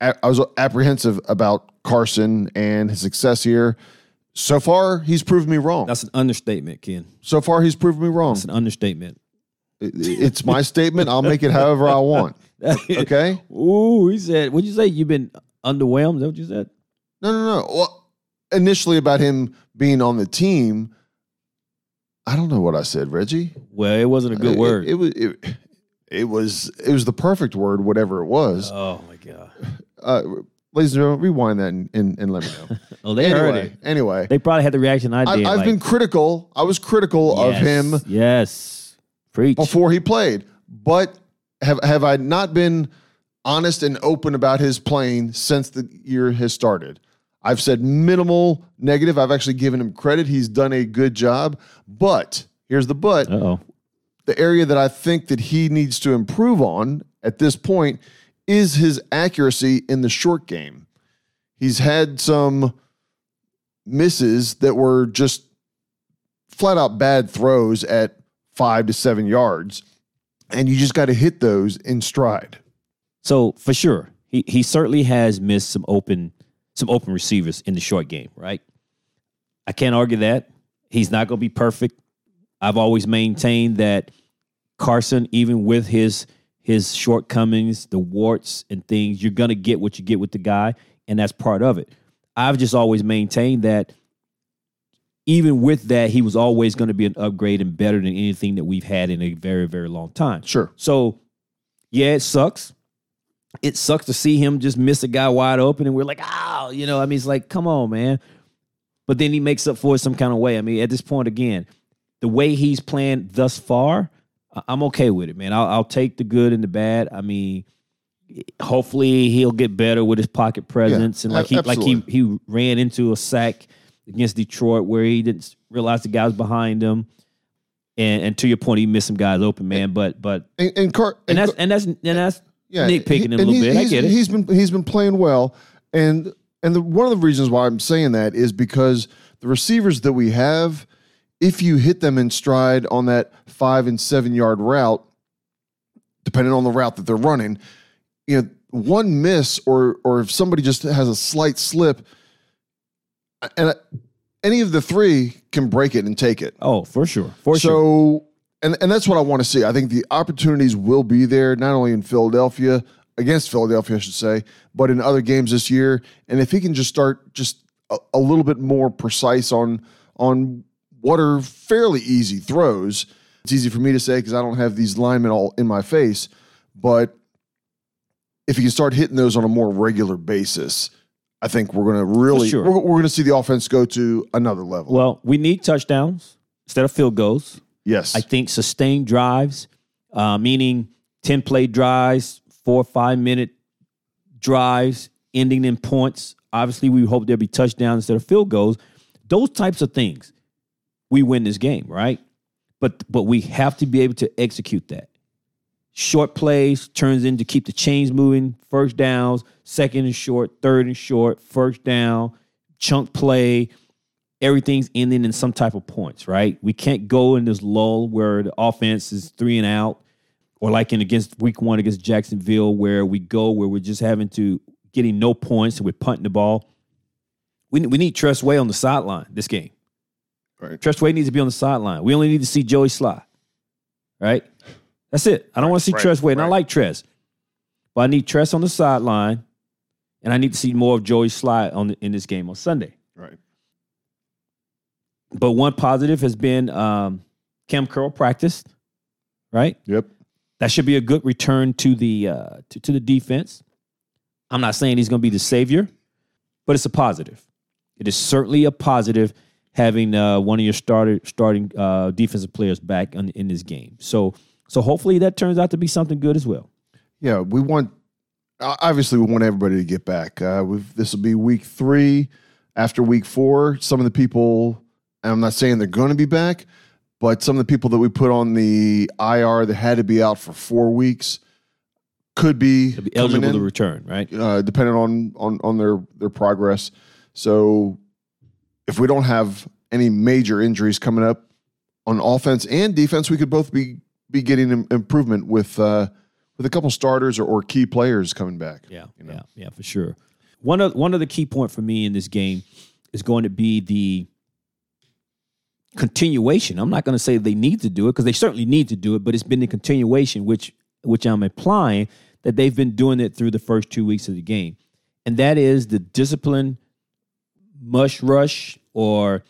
Speaker 1: I was apprehensive about Carson and his success here. So far, he's proved me wrong.
Speaker 2: That's an understatement, Ken.
Speaker 1: So far, he's proved me wrong.
Speaker 2: That's an understatement.
Speaker 1: It's my statement. I'll make it however I want. Okay?
Speaker 2: Ooh, he said, what'd you say? You've been underwhelmed? Is that what you said?
Speaker 1: No, no, no. Well, initially about him being on the team, I don't know what I said, Reggie.
Speaker 2: Well, it wasn't a good
Speaker 1: It-
Speaker 2: word.
Speaker 1: It, it was. It, it was. It was the perfect word, whatever it was.
Speaker 2: oh, my God.
Speaker 1: Uh, ladies and gentlemen, rewind that and, and, and let me know.
Speaker 2: Oh, they heard
Speaker 1: anyway,
Speaker 2: it.
Speaker 1: anyway,
Speaker 2: They probably had the reaction I
Speaker 1: I,
Speaker 2: did.
Speaker 1: I've
Speaker 2: like,
Speaker 1: been critical. I was critical of him
Speaker 2: Yes. Preach.
Speaker 1: before he played. But have have I not been honest and open about his playing since the year has started? I've said minimal negative. I've actually given him credit. He's done a good job. But here's the but.
Speaker 2: Uh-oh.
Speaker 1: The area that I think that he needs to improve on at this point is his accuracy in the short game. He's had some misses that were just flat out bad throws at five to seven yards, and you just got to hit those in stride.
Speaker 2: So for sure, he he certainly has missed some open some open receivers in the short game, right? I can't argue that. He's not going to be perfect. I've always maintained that Carson, even with his his shortcomings, the warts and things, you're going to get what you get with the guy, and that's part of it. I've just always maintained that even with that, he was always going to be an upgrade and better than anything that we've had in a very, very long time.
Speaker 1: Sure.
Speaker 2: So, yeah, it sucks. It sucks to see him just miss a guy wide open, and we're like, oh, you know, I mean, it's like, come on, man. But then he makes up for it some kind of way. I mean, at this point, again, the way he's playing thus far, I'm okay with it, man. I'll, I'll take the good and the bad. I mean, hopefully he'll get better with his pocket presence, and like he like he he ran into a sack against Detroit where he didn't realize the guy was behind him. And, and to your point, he missed some guys open, man. But but
Speaker 1: And, and, Car-
Speaker 2: and that's and that's and that's
Speaker 1: yeah,
Speaker 2: nitpicking
Speaker 1: he-
Speaker 2: him a little bit. I get it.
Speaker 1: He's been he's been playing well, and and the, one of the reasons why I'm saying that is because the receivers that we have, if you hit them in stride on that five and seven yard route, depending on the route that they're running, you know, one miss or or if somebody just has a slight slip, and any of the three can break it and take it.
Speaker 2: Oh, for sure, for
Speaker 1: so,
Speaker 2: sure.
Speaker 1: and and that's what I want to see. I think the opportunities will be there, not only in Philadelphia against Philadelphia, I should say, but in other games this year. And if he can just start just a, a little bit more precise on on what are fairly easy throws, it's easy for me to say because I don't have these linemen all in my face, but if he can start hitting those on a more regular basis. I think we're going to really
Speaker 2: sure.
Speaker 1: we're, we're going to see the offense go to another level.
Speaker 2: Well, we need touchdowns instead of field goals.
Speaker 1: yes,
Speaker 2: I think sustained drives, uh, meaning 10 play drives, four or five minute drives, ending in points. Obviously, we hope there'll be touchdowns instead of field goals. Those types of things, we win this game, right? But but we have to be able to execute that. Short plays turns into keep the chains moving, first downs, second and short, third and short, first down, chunk play, everything's ending in some type of points, right? We can't go in this lull where the offense is three and out, or like in against week one against Jacksonville, where we go where we're just having to getting no points and we're punting the ball. We, we need Tress Way on the sideline this game.
Speaker 1: Right.
Speaker 2: Tress Way needs to be on the sideline. We only need to see Joey Slye. Right? That's it. I don't want to see
Speaker 1: right,
Speaker 2: Tress Way, and I like Tress. But I need Tress on the sideline, and I need to see more of Joey Slye on the, in this game on Sunday.
Speaker 1: right.
Speaker 2: But one positive has been um, Kam Curl practiced, right?
Speaker 1: Yep.
Speaker 2: That should be a good return to the uh, to, to the defense. I'm not saying he's going to be the savior, but it's a positive. It is certainly a positive having uh, one of your starter starting uh, defensive players back in, in this game. So so hopefully that turns out to be something good as well.
Speaker 1: Yeah, we want obviously we want everybody to get back. Uh, we've, this will be week three. After week four, some of the people, and I'm not saying they're going to be back, but some of the people that we put on the IR that had to be out for four weeks could be,
Speaker 2: be eligible to return, right?
Speaker 1: uh, depending on on on their their progress. So if we don't have any major injuries coming up on offense and defense, we could both be be getting improvement with uh, with a couple starters or, or key players coming back.
Speaker 2: Yeah,
Speaker 1: you know?
Speaker 2: yeah, yeah, for sure. One of one of the key point for me in this game is going to be the continuation. I'm not going to say they need to do it because they certainly need to do it, but it's been the continuation, which which I'm implying that they've been doing it through the first two weeks of the game, and that is the discipline, mush rush or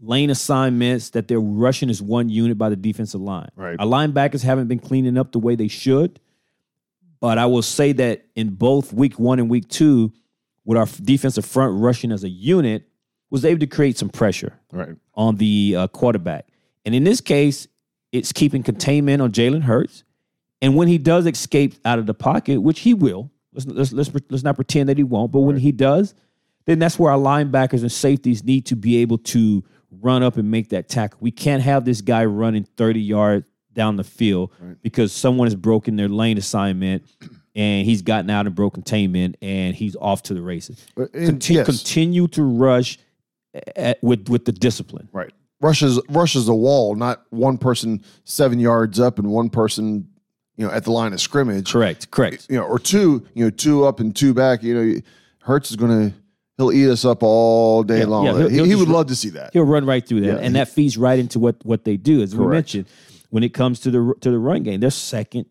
Speaker 2: lane assignments that they're rushing as one unit by the defensive line.
Speaker 1: Right.
Speaker 2: Our linebackers haven't been cleaning up the way they should. But I will say that in both week one and week two, with our defensive front rushing as a unit, was able to create some pressure
Speaker 1: Right.
Speaker 2: on the uh, quarterback. And in this case, it's keeping containment on Jalen Hurts. And when he does escape out of the pocket, which he will, let's let's let's, let's not pretend that he won't. But when he does, then that's where our linebackers and safeties need to be able to run up and make that tackle. We can't have this guy running 30 yards down the field because someone has broken their lane assignment and he's gotten out and broke containment and he's off to the races.
Speaker 1: Uh,
Speaker 2: Conti-
Speaker 1: yes.
Speaker 2: Continue to rush at, with with the discipline.
Speaker 1: Right. rushes rushes the wall, not one person seven yards up and one person, you know, at the line of scrimmage.
Speaker 2: Correct. Correct.
Speaker 1: You know, or two, you know, two up and two back. You know, Hurts is going to he'll eat us up all day
Speaker 2: Yeah,
Speaker 1: long.
Speaker 2: yeah, he'll-
Speaker 1: he
Speaker 2: he'll
Speaker 1: he would
Speaker 2: ru-
Speaker 1: love to see that.
Speaker 2: He'll run right through that,
Speaker 1: Yeah,
Speaker 2: and that feeds right into what what they do. As we mentioned, when it comes to the to the run game, they're second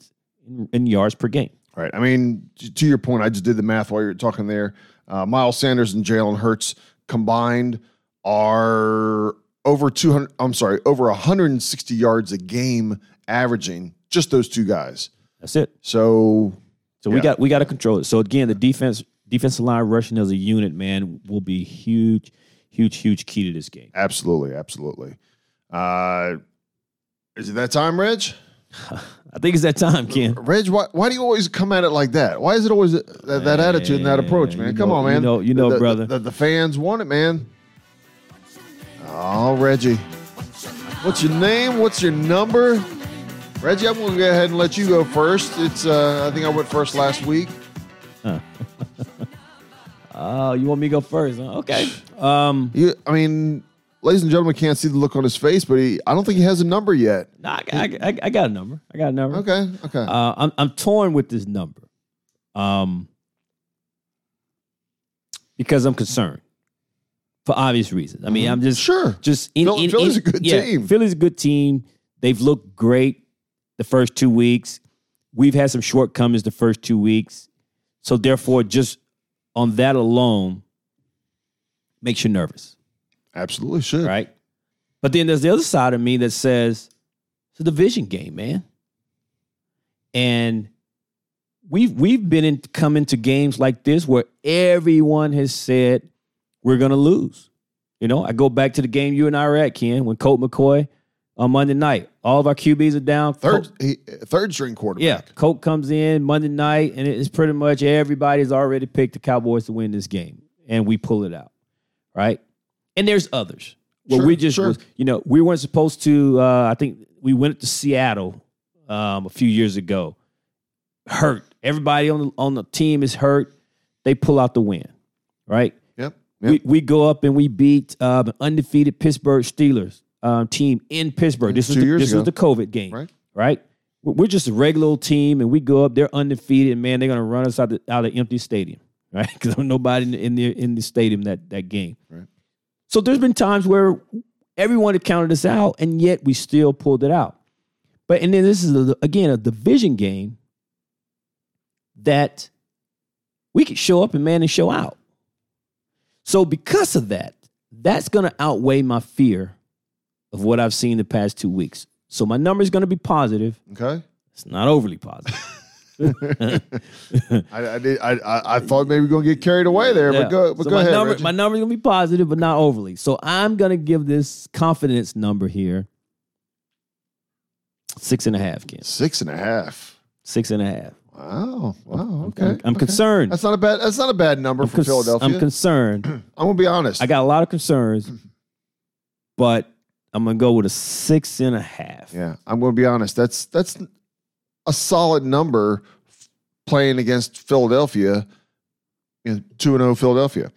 Speaker 2: in, in yards per game.
Speaker 1: Right. I mean, to your point, I just did the math while you were talking there. Uh, Miles Sanders and Jalen Hurts combined are over 200, I'm sorry, over 160 yards a game averaging, just those two guys.
Speaker 2: That's it.
Speaker 1: So,
Speaker 2: So we got we got to control it. So again, the defense defensive line rushing as a unit, man, will be huge, huge, huge key to this game.
Speaker 1: absolutely, absolutely. Uh, is it that time, Reg?
Speaker 2: I think it's that time, Ken.
Speaker 1: Reg, why, why do you always come at it like that? Why is it always that, that attitude and that approach, man?
Speaker 2: you
Speaker 1: come
Speaker 2: know-
Speaker 1: on,
Speaker 2: you
Speaker 1: man.
Speaker 2: know- you know,
Speaker 1: The- the-
Speaker 2: brother.
Speaker 1: The, the fans want it, man. Oh, Reggie. What's your name? What's your number? Reggie, I'm going to go ahead and let you go first. It's uh, I think I went first last week.
Speaker 2: Oh, you want me to go first? huh? Okay. Um,
Speaker 1: You, I mean, ladies and gentlemen can't see the look on his face, but he, I don't think he has a number yet.
Speaker 2: nah, I, I, I, I got a number. I got a number.
Speaker 1: Okay, okay.
Speaker 2: Uh, I'm I'm torn with this number, um, because I'm concerned for obvious reasons. I mean, I'm just
Speaker 1: sure.
Speaker 2: just in,
Speaker 1: Phil-
Speaker 2: in-
Speaker 1: Philly's
Speaker 2: in-
Speaker 1: a good
Speaker 2: yeah,
Speaker 1: team.
Speaker 2: Philly's a good team. They've looked great the first two weeks. We've had some shortcomings the first two weeks, so therefore, just on that alone, makes you nervous,
Speaker 1: Absolutely should.
Speaker 2: right? But then there's the other side of me that says it's a division game, man, and we've we've been in come into games like this where everyone has said we're gonna lose. You know, I go back to the game you and I were at, Ken, when Colt McCoy on Monday night, all of our QBs are down.
Speaker 1: Third,
Speaker 2: Colt-
Speaker 1: he, third string quarterback.
Speaker 2: yeah, Colt comes in Monday night, and it's pretty much everybody's already picked the Cowboys to win this game, and we pull it out, right? And there's others. Well,
Speaker 1: Sure,
Speaker 2: we just,
Speaker 1: sure.
Speaker 2: was, you know, we weren't supposed to. Uh, I think we went to Seattle um, a few years ago. Hurt. Everybody on the on the team is hurt. They pull out the win, right?
Speaker 1: Yep. yep.
Speaker 2: We, we go up and we beat uh, an undefeated Pittsburgh Steelers um, team in Pittsburgh. This was the, this
Speaker 1: ago.
Speaker 2: was the COVID game,
Speaker 1: Right.
Speaker 2: Right. We're just a regular old team, and we go up. They're undefeated, and man, they're gonna run us out the out of the empty stadium, right? Because there's nobody in the, in the in the stadium that that game.
Speaker 1: Right.
Speaker 2: So there's been times where everyone had counted us out, and yet we still pulled it out. But and then this is a, again a division game that we could show up and man and show out. So because of that, that's going to outweigh my fear of what I've seen the past two weeks. So my number is going to be positive.
Speaker 1: Okay.
Speaker 2: It's not overly positive.
Speaker 1: I, I did. I, I, thought maybe we are gonna get carried away there,
Speaker 2: Yeah.
Speaker 1: but go. But
Speaker 2: So
Speaker 1: go
Speaker 2: my
Speaker 1: ahead.
Speaker 2: Number,
Speaker 1: Reggie.
Speaker 2: my number is going to be positive, but not overly. So I'm going to give this confidence number here six and a half, Ken.
Speaker 1: Six and a half.
Speaker 2: Six and a half.
Speaker 1: Wow. Wow. Okay.
Speaker 2: I'm, I'm
Speaker 1: okay.
Speaker 2: concerned.
Speaker 1: That's not a bad. That's not a bad number
Speaker 2: I'm,
Speaker 1: for
Speaker 2: cons-
Speaker 1: Philadelphia.
Speaker 2: I'm concerned.
Speaker 1: I'm gonna be honest.
Speaker 2: I got a lot of concerns, but I'm going to go with a six and a half.
Speaker 1: yeah, I'm gonna be honest. That's that's a solid number playing against Philadelphia. You know, two and zero Philadelphia.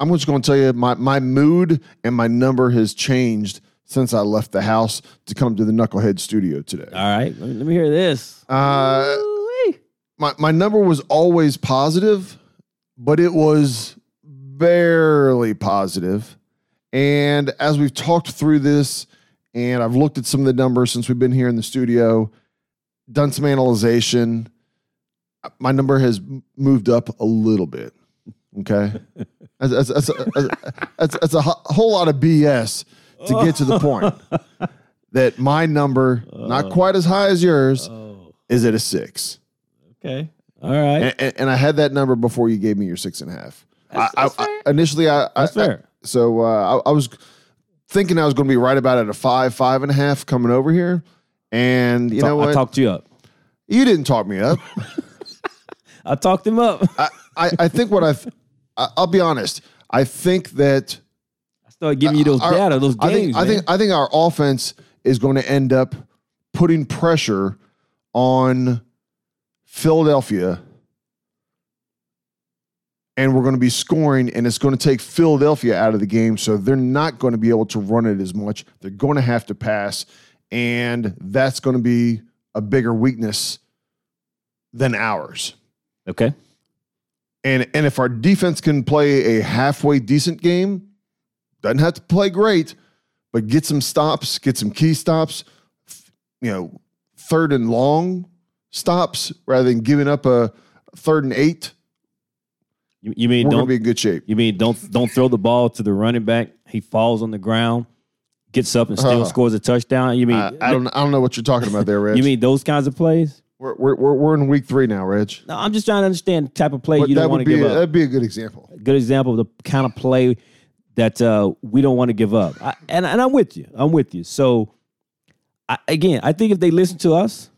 Speaker 1: I'm just gonna tell you my my mood and my number has changed since I left the house to come to the Knucklehead Studio today.
Speaker 2: All right, let me, let me hear this.
Speaker 1: Uh, my my number was always positive, but it was barely positive. And as we've talked through this, and I've looked at some of the numbers since we've been here in the studio, done some analyzation, my number has moved up a little bit. Okay, that's, that's, that's, a, that's, that's a whole lot of BS to get to the point that my number, not oh. quite as high as yours,
Speaker 2: Oh,
Speaker 1: is at a six.
Speaker 2: okay. All right.
Speaker 1: And, and, and I had that number before you gave me your six and a half.
Speaker 2: That's-
Speaker 1: I,
Speaker 2: that's
Speaker 1: I,
Speaker 2: fair.
Speaker 1: I, initially, I,
Speaker 2: That's
Speaker 1: I,
Speaker 2: fair.
Speaker 1: So uh, I, I was thinking I was going to be right about at a five, five and a half coming over here. And you know what?
Speaker 2: I talked you up.
Speaker 1: you didn't talk me up.
Speaker 2: I talked him up.
Speaker 1: I, I, I think what I've, I, I'll be honest. I think that
Speaker 2: I started giving you those
Speaker 1: our-
Speaker 2: data, those
Speaker 1: I
Speaker 2: games.
Speaker 1: think, I think, I think our offense is going to end up putting pressure on Philadelphia. And we're going to be scoring, and it's going to take Philadelphia out of the game. So they're not going to be able to run it as much. They're going to have to pass, and that's going to be a bigger weakness than ours.
Speaker 2: Okay.
Speaker 1: And and if our defense can play a halfway decent game, doesn't have to play great, but get some stops, get some key stops, you know, third and long stops rather than giving up a third and eight.
Speaker 2: You, you mean
Speaker 1: We're
Speaker 2: don't
Speaker 1: be in good shape.
Speaker 2: you mean don't don't throw the ball to the running back? He falls on the ground, gets up and still
Speaker 1: Uh,
Speaker 2: scores a touchdown. You mean
Speaker 1: I, I don't I don't know what you're talking about there, Reg.
Speaker 2: you mean those kinds of plays?
Speaker 1: we're, we're, we're, we're in week three now, Reg.
Speaker 2: No, I'm just trying to understand the type of play
Speaker 1: But
Speaker 2: you don't want to give
Speaker 1: a,
Speaker 2: up.
Speaker 1: that'd be a good example.
Speaker 2: good example of the kind of play that uh, we don't want to give up. I, and, and I'm with you. I'm with you. So, I, again, I think if they listen to us,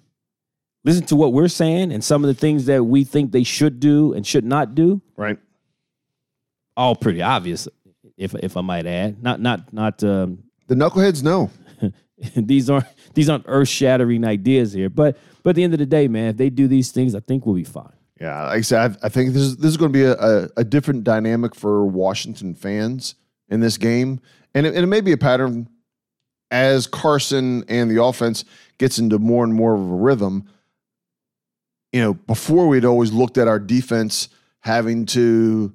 Speaker 2: listen to what we're saying, and some of the things that we think they should do and should not do,
Speaker 1: Right.
Speaker 2: all pretty obvious, if if I might add. Not not not. Um,
Speaker 1: The knuckleheads know.
Speaker 2: these aren't these aren't earth shattering ideas here, but but at the end of the day, man, if they do these things, I think we'll be fine.
Speaker 1: Yeah, like I said, I, I think this is this is going to be a, a, a different dynamic for Washington fans in this game, and it, and it may be a pattern as Carson and the offense gets into more and more of a rhythm. You know, before we'd always looked at our defense having to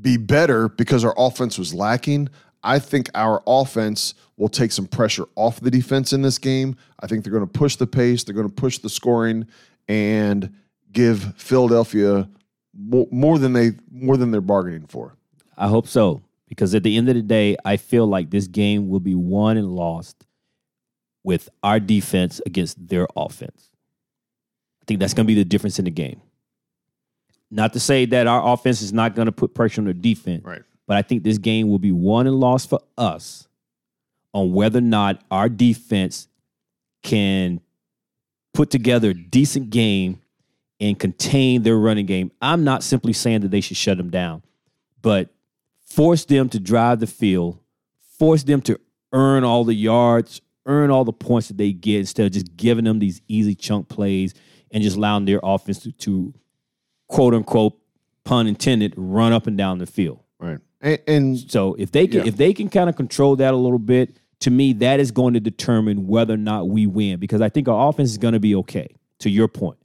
Speaker 1: be better because our offense was lacking. I think our offense will take some pressure off the defense in this game. I think they're going to push the pace, they're going to push the scoring, and give Philadelphia more, more than they more than they're bargaining for.
Speaker 2: I hope so. Because at the end of the day, I feel like this game will be won and lost with our defense against their offense. I think that's going to be the difference in the game. Not to say that our offense is not going to put pressure on the defense,
Speaker 1: Right.
Speaker 2: but I think this game will be won and lost for us on whether or not our defense can put together a decent game and contain their running game. I'm not simply saying that they should shut them down, but force them to drive the field, force them to earn all the yards, earn all the points that they get instead of just giving them these easy chunk plays and just allowing their offense to, to quote unquote, pun intended, run up and down the field.
Speaker 1: Right. And, and
Speaker 2: So if they can
Speaker 1: Yeah.
Speaker 2: if they can kind of control that a little bit, to me, that is going to determine whether or not we win because I think our offense is going to be okay, to your point.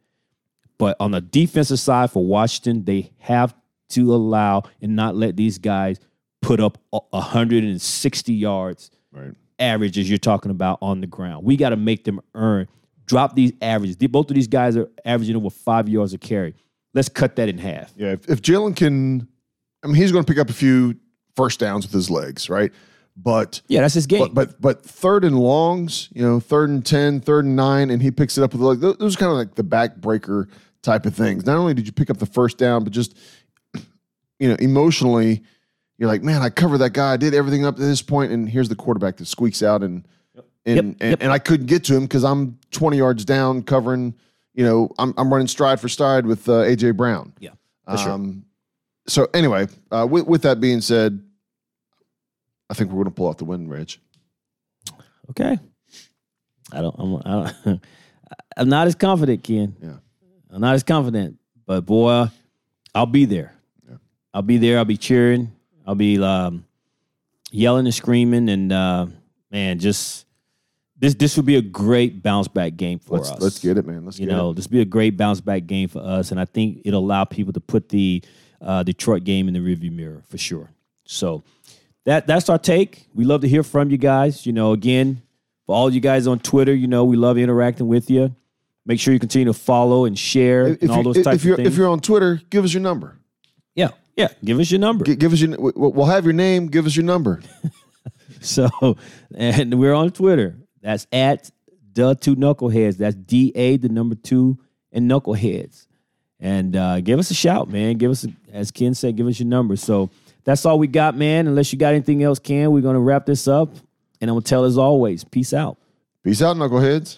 Speaker 2: But on the defensive side for Washington, they have to allow and not let these guys put up a- 160 yards
Speaker 1: right.
Speaker 2: average as you're talking about on the ground. We got to make them earn. Drop these averages. Both of these guys are averaging over five yards a carry. Let's cut that in half.
Speaker 1: Yeah. If, if Jalen can, I mean, he's going to pick up a few first downs with his legs, right? But
Speaker 2: Yeah, that's his game.
Speaker 1: But, but but third and longs, you know, third and 10, third and nine, and he picks it up with like those are kind of like the backbreaker type of things. Not only did you pick up the first down, but just you know, emotionally, you're like, man, I covered that guy. I did everything up to this point, and here's the quarterback that squeaks out and and
Speaker 2: Yep,
Speaker 1: and,
Speaker 2: yep.
Speaker 1: and I couldn't get to him because I'm 20 yards down covering. You know, I'm I'm running stride for stride with uh, AJ Brown.
Speaker 2: yeah, for sure.
Speaker 1: Um, so anyway, uh, with, with that being said, I think we're going to pull out the win, Rich.
Speaker 2: Okay. I don't. I'm, I don't, I'm not as confident, Ken.
Speaker 1: Yeah.
Speaker 2: I'm not as confident, but boy, I'll be there.
Speaker 1: Yeah.
Speaker 2: I'll be there. I'll be cheering. I'll be um, yelling and screaming, and uh, man, just this. This would be a great bounce back game for
Speaker 1: Let's
Speaker 2: us.
Speaker 1: let's get it, man. Let's get it.
Speaker 2: You know,
Speaker 1: it.
Speaker 2: this will be a great bounce back game for us, and I think it'll allow people to put the uh, Detroit game in the rearview mirror for sure. So that that's our take. We love to hear from you guys. You know, again, for all you guys on Twitter, you know, we love interacting with you. Make sure you continue to follow and share
Speaker 1: If,
Speaker 2: and all
Speaker 1: you,
Speaker 2: those
Speaker 1: if
Speaker 2: types
Speaker 1: you're
Speaker 2: of things.
Speaker 1: if you're on Twitter, give us your number.
Speaker 2: yeah, yeah. Give us your number.
Speaker 1: Gi- Give us your. We'll have your name. Give us your number.
Speaker 2: So, and we're on Twitter. That's at the two knuckleheads. That's D A the number two and knuckleheads. And uh, give us a shout, man. Give us, a, as Ken said, give us your number. So that's all we got, man. Unless you got anything else, Ken, we're gonna wrap this up. And I'm gonna tell as always, peace out.
Speaker 1: Peace out, knuckleheads.